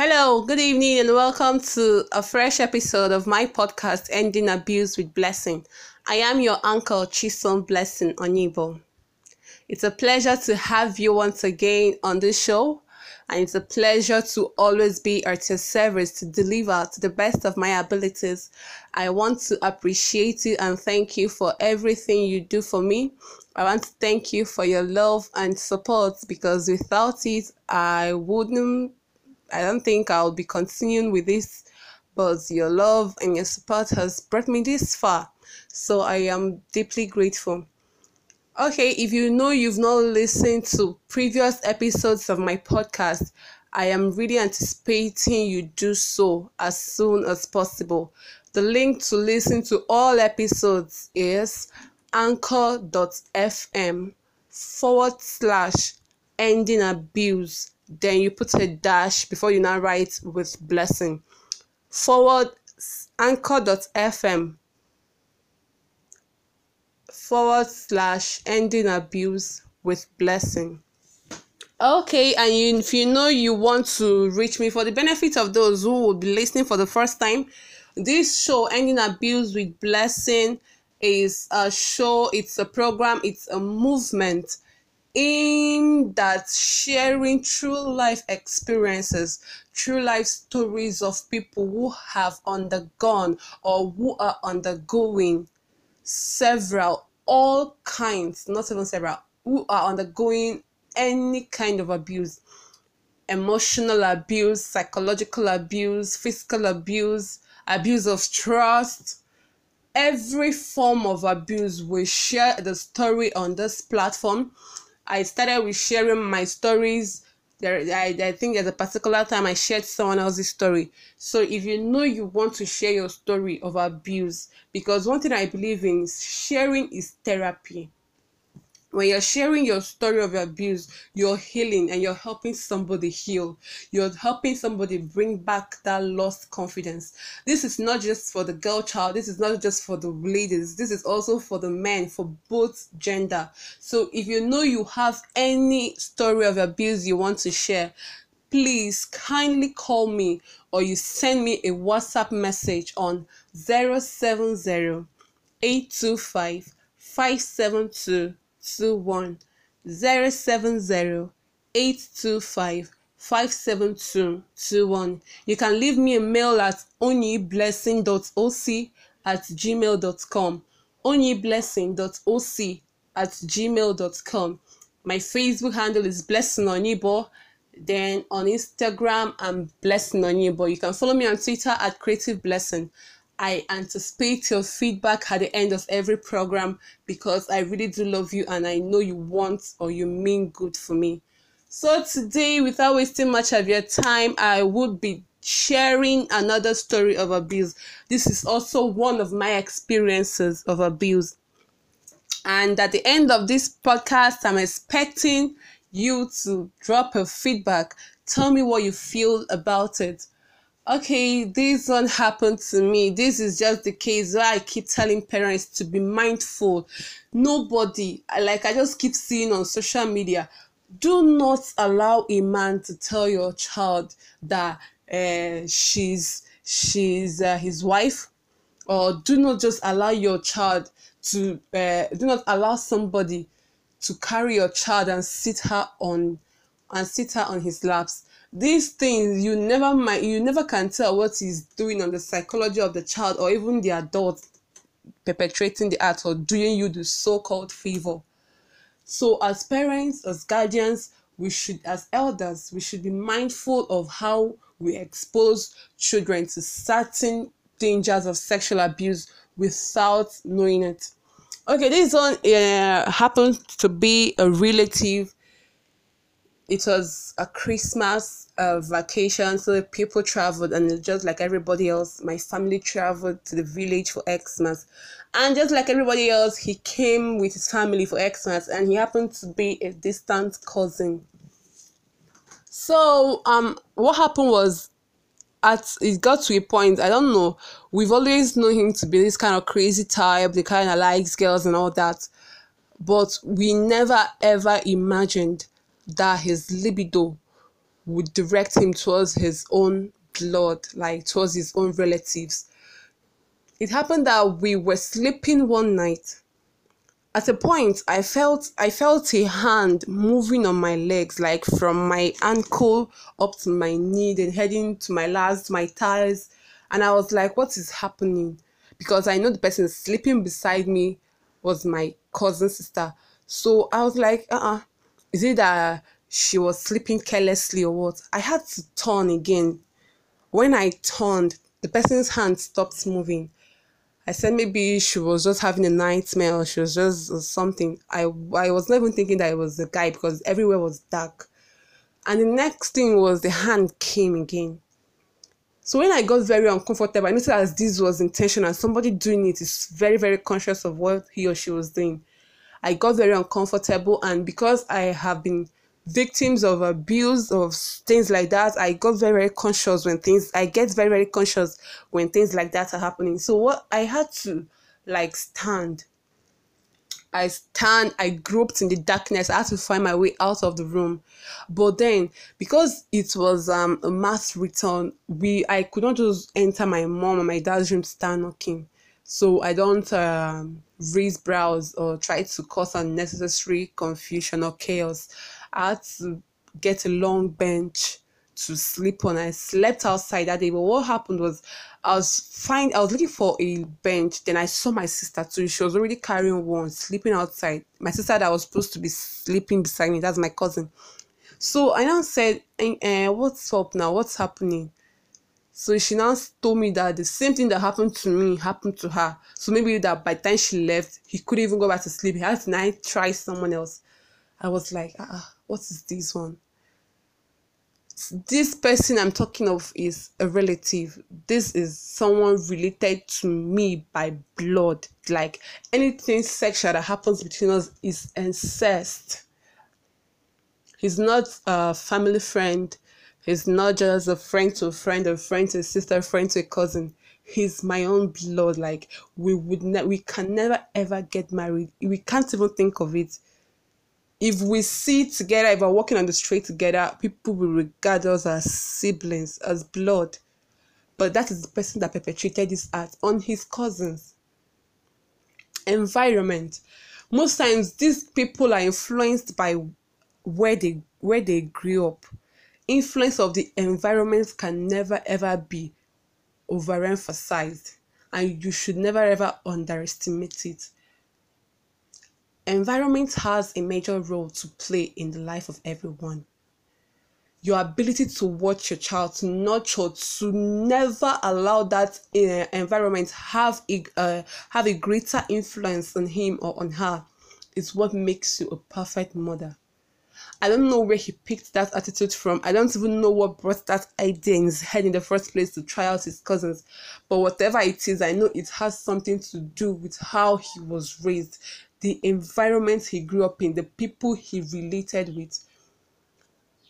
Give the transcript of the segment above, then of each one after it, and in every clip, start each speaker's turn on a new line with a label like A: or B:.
A: Hello, good evening, and welcome to a fresh episode of my podcast, Ending Abuse with Blessing. I am your uncle, Chisom Blessing Onibo. It's a pleasure to have you once again on this show, and it's a pleasure to always be at your service to deliver to the best of my abilities. I want to appreciate you and thank you for everything you do for me. I want to thank you for your love and support because without it, I wouldn't I don't think I'll be continuing with this, but your love and your support has brought me this far. So I am deeply grateful. Okay, if you know you've not listened to previous episodes of my podcast, I am really anticipating you do so as soon as possible. The link to listen to all episodes is anchor.fm forward slash ending abuse then you put a dash before you now write with blessing. Forward anchor.fm forward slash ending abuse with blessing. Okay and you, if you know you want to reach me for the benefit of those who will be listening for the first time this show ending abuse with blessing is a show it's a program it's a movement aimed at sharing true life experiences, true life stories of people who have undergone or who are undergoing several, all kinds, not even several, who are undergoing any kind of abuse emotional abuse, psychological abuse, physical abuse, abuse of trust. Every form of abuse, we share the story on this platform I started with sharing my stories. There, I, I think there's a particular time I shared someone else's story. So if you know you want to share your story of abuse, because one thing I believe in is sharing is therapy when you're sharing your story of abuse, you're healing and you're helping somebody heal. You're helping somebody bring back that lost confidence. This is not just for the girl child, this is not just for the ladies, this is also for the men, for both gender. So if you know you have any story of abuse you want to share, please kindly call me or you send me a WhatsApp message on 070 825 572 two one zero seven zero eight two five five seven two two one. You can leave me a mail at onyiblessing.oc at gmail.com. onyiblessing.oc at gmail.com. My Facebook handle is Blessing Onibo. Then on Instagram, I'm Blessing Onibo. You can follow me on Twitter at Creative Blessing. I anticipate your feedback at the end of every program because I really do love you and I know you want or you mean good for me. So, today, without wasting much of your time, I would be sharing another story of abuse. This is also one of my experiences of abuse. And at the end of this podcast, I'm expecting you to drop a feedback. Tell me what you feel about it okay, this one happened to me. This is just the case where I keep telling parents to be mindful. Nobody, like I just keep seeing on social media, do not allow a man to tell your child that uh, she's she's uh, his wife, or do not just allow your child to uh, do not allow somebody to carry your child and sit her on and sit her on his laps these things you never might you never can tell what he's doing on the psychology of the child or even the adult perpetrating the act or doing you the so-called favor. So as parents as guardians we should as elders we should be mindful of how we expose children to certain dangers of sexual abuse without knowing it. Okay this one uh, happens to be a relative it was a Christmas uh, vacation, so people traveled, and just like everybody else, my family traveled to the village for Xmas. And just like everybody else, he came with his family for Xmas, and he happened to be a distant cousin. So, um, what happened was, at it got to a point. I don't know. We've always known him to be this kind of crazy type, the kind of likes girls and all that, but we never ever imagined that his libido would direct him towards his own blood, like towards his own relatives. It happened that we were sleeping one night. At a point, I felt I felt a hand moving on my legs, like from my ankle up to my knee, then heading to my last, my thighs, and I was like, "What is happening?" Because I know the person sleeping beside me was my cousin sister. So I was like, "Uh, uh is it that she was sleeping carelessly or what?" I had to turn again. When I turned, the person's hand stopped moving I said maybe she was just having a nightmare or she was just something. I I was not even thinking that it was a guy because everywhere was dark. And the next thing was the hand came again. So when I got very uncomfortable, I noticed as this was intentional. Somebody doing it is very, very conscious of what he or she was doing. I got very uncomfortable, and because I have been victims of abuse of things like that i got very very conscious when things i get very very conscious when things like that are happening. So what i had to like stand. I stand i groped in the darkness. I had to find my way out of the room. But then because it was um a mass return we i could not just enter my mom and my dad's room start knocking. So i don't um, raise brows or try to cause unnecessary confusion or chaos I had to get a long bench to sleep on. I slept outside that day, but what happened was I was fine. I was looking for a bench. Then I saw my sister too. She was already carrying one, sleeping outside. My sister that was supposed to be sleeping beside me. That's my cousin. So I now said, uh, "What's up now? What's happening?" So she now told me that the same thing that happened to me happened to her. So maybe that by the time she left, he couldn't even go back to sleep. He had to try someone else. I was like, ah, what is this one? This person I'm talking of is a relative. This is someone related to me by blood. Like anything sexual that happens between us is incest. He's not a family friend. He's not just a friend to a friend, a friend to a sister, a friend to a cousin. He's my own blood. Like we would ne- we can never ever get married. We can't even think of it if we see together, if we're walking on the street together, people will regard us as siblings, as blood. But that is the person that perpetrated this act on his cousins. Environment. Most times these people are influenced by where they where they grew up. Influence of the environment can never ever be overemphasized and you should never ever underestimate it Environment has a major role to play in the life of everyone. Your ability to watch your child, to nurture, to never allow that uh, environment have a uh, have a greater influence on him or on her, is what makes you a perfect mother. I don't know where he picked that attitude from. I don't even know what brought that idea in his head in the first place to try out his cousins. But whatever it is, I know it has something to do with how he was raised the environment he grew up in, the people he related with,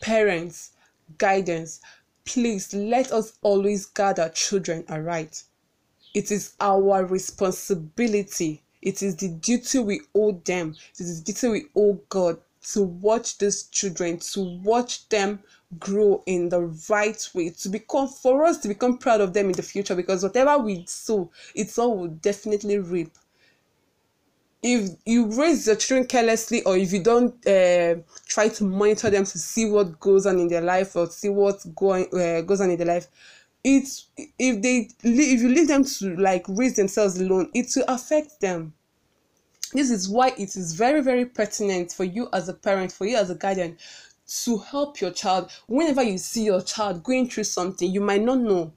A: parents, guidance. Please let us always guard our children aright. It is our responsibility. It is the duty we owe them. It is the duty we owe God to watch these children, to watch them grow in the right way, to become for us to become proud of them in the future because whatever we sow, it's all will definitely reap. If you raise your children carelessly or if you don't uh, try to monitor them to see what goes on in their life or see what going uh, goes on in their life it's if they if you leave them to like raise themselves alone it will affect them this is why it is very very pertinent for you as a parent for you as a guardian to help your child whenever you see your child going through something you might not know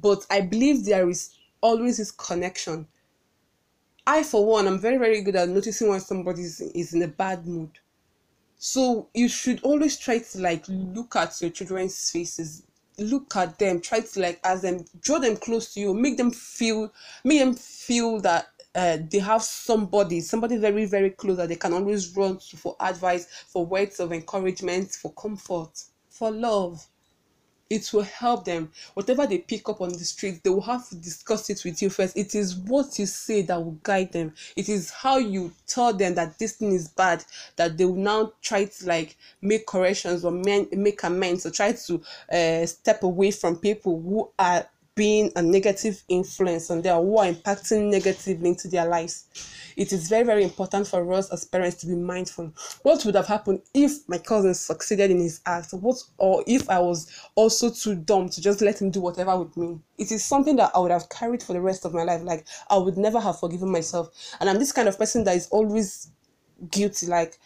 A: but i believe there is always this connection I, for one, I'm very, very good at noticing when somebody is, is in a bad mood. So you should always try to like look at your children's faces, look at them, try to like ask them, draw them close to you, make them feel, make them feel that uh, they have somebody, somebody very, very close that they can always run to for advice, for words of encouragement, for comfort, for love. It will help them. Whatever they pick up on the street they will have to discuss it with you first. It is what you say that will guide them. It is how you tell them that this thing is bad that they will now try to like make corrections or men, make amends or try to uh, step away from people who are being a negative influence on them who are impacting negatively into their lives. It is very, very important for us as parents to be mindful. What would have happened if my cousin succeeded in his act? What or if I was also too dumb to just let him do whatever with me? It is something that I would have carried for the rest of my life. Like I would never have forgiven myself. And I'm this kind of person that is always guilty. Like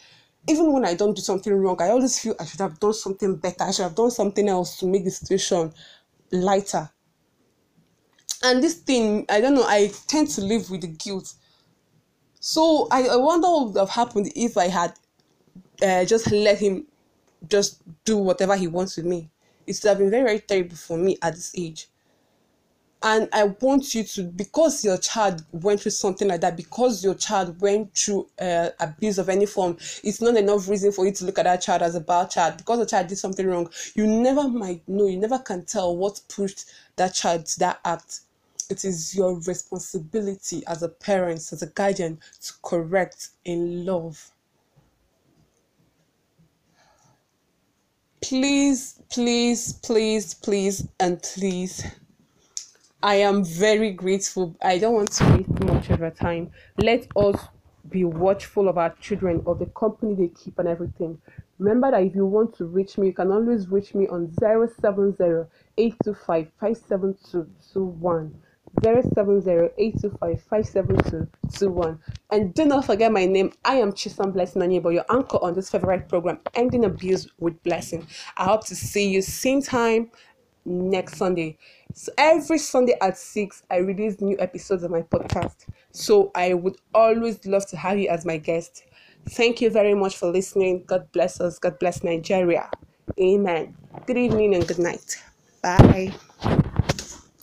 A: even when I don't do something wrong, I always feel I should have done something better. I should have done something else to make the situation lighter and this thing i don't know i tend to live with the guilt. So i, I wonder what would have happened if i had uh, just let him just do whatever he wants with me. It would have been very very terrible for me at this age. And i want you to because your child went through something like that because your child went through uh, abuse of any form it's not enough reason for you to look at that child as a bad child. Because the child did something wrong you never might know you never can tell what pushed that child to that act it is your responsibility as a parent, as a guardian, to correct in love. Please, please, please, please, and please. I am very grateful. I don't want to waste much of your time. Let us be watchful of our children, of the company they keep, and everything. Remember that if you want to reach me, you can always reach me on 070 825 57221. 070 And do not forget my name. I am Chisom Blessing Anibo, your uncle on this favorite program, Ending Abuse with Blessing. I hope to see you same time next Sunday. So every Sunday at 6, I release new episodes of my podcast. So I would always love to have you as my guest. Thank you very much for listening. God bless us. God bless Nigeria. Amen. Good evening and good night. Bye.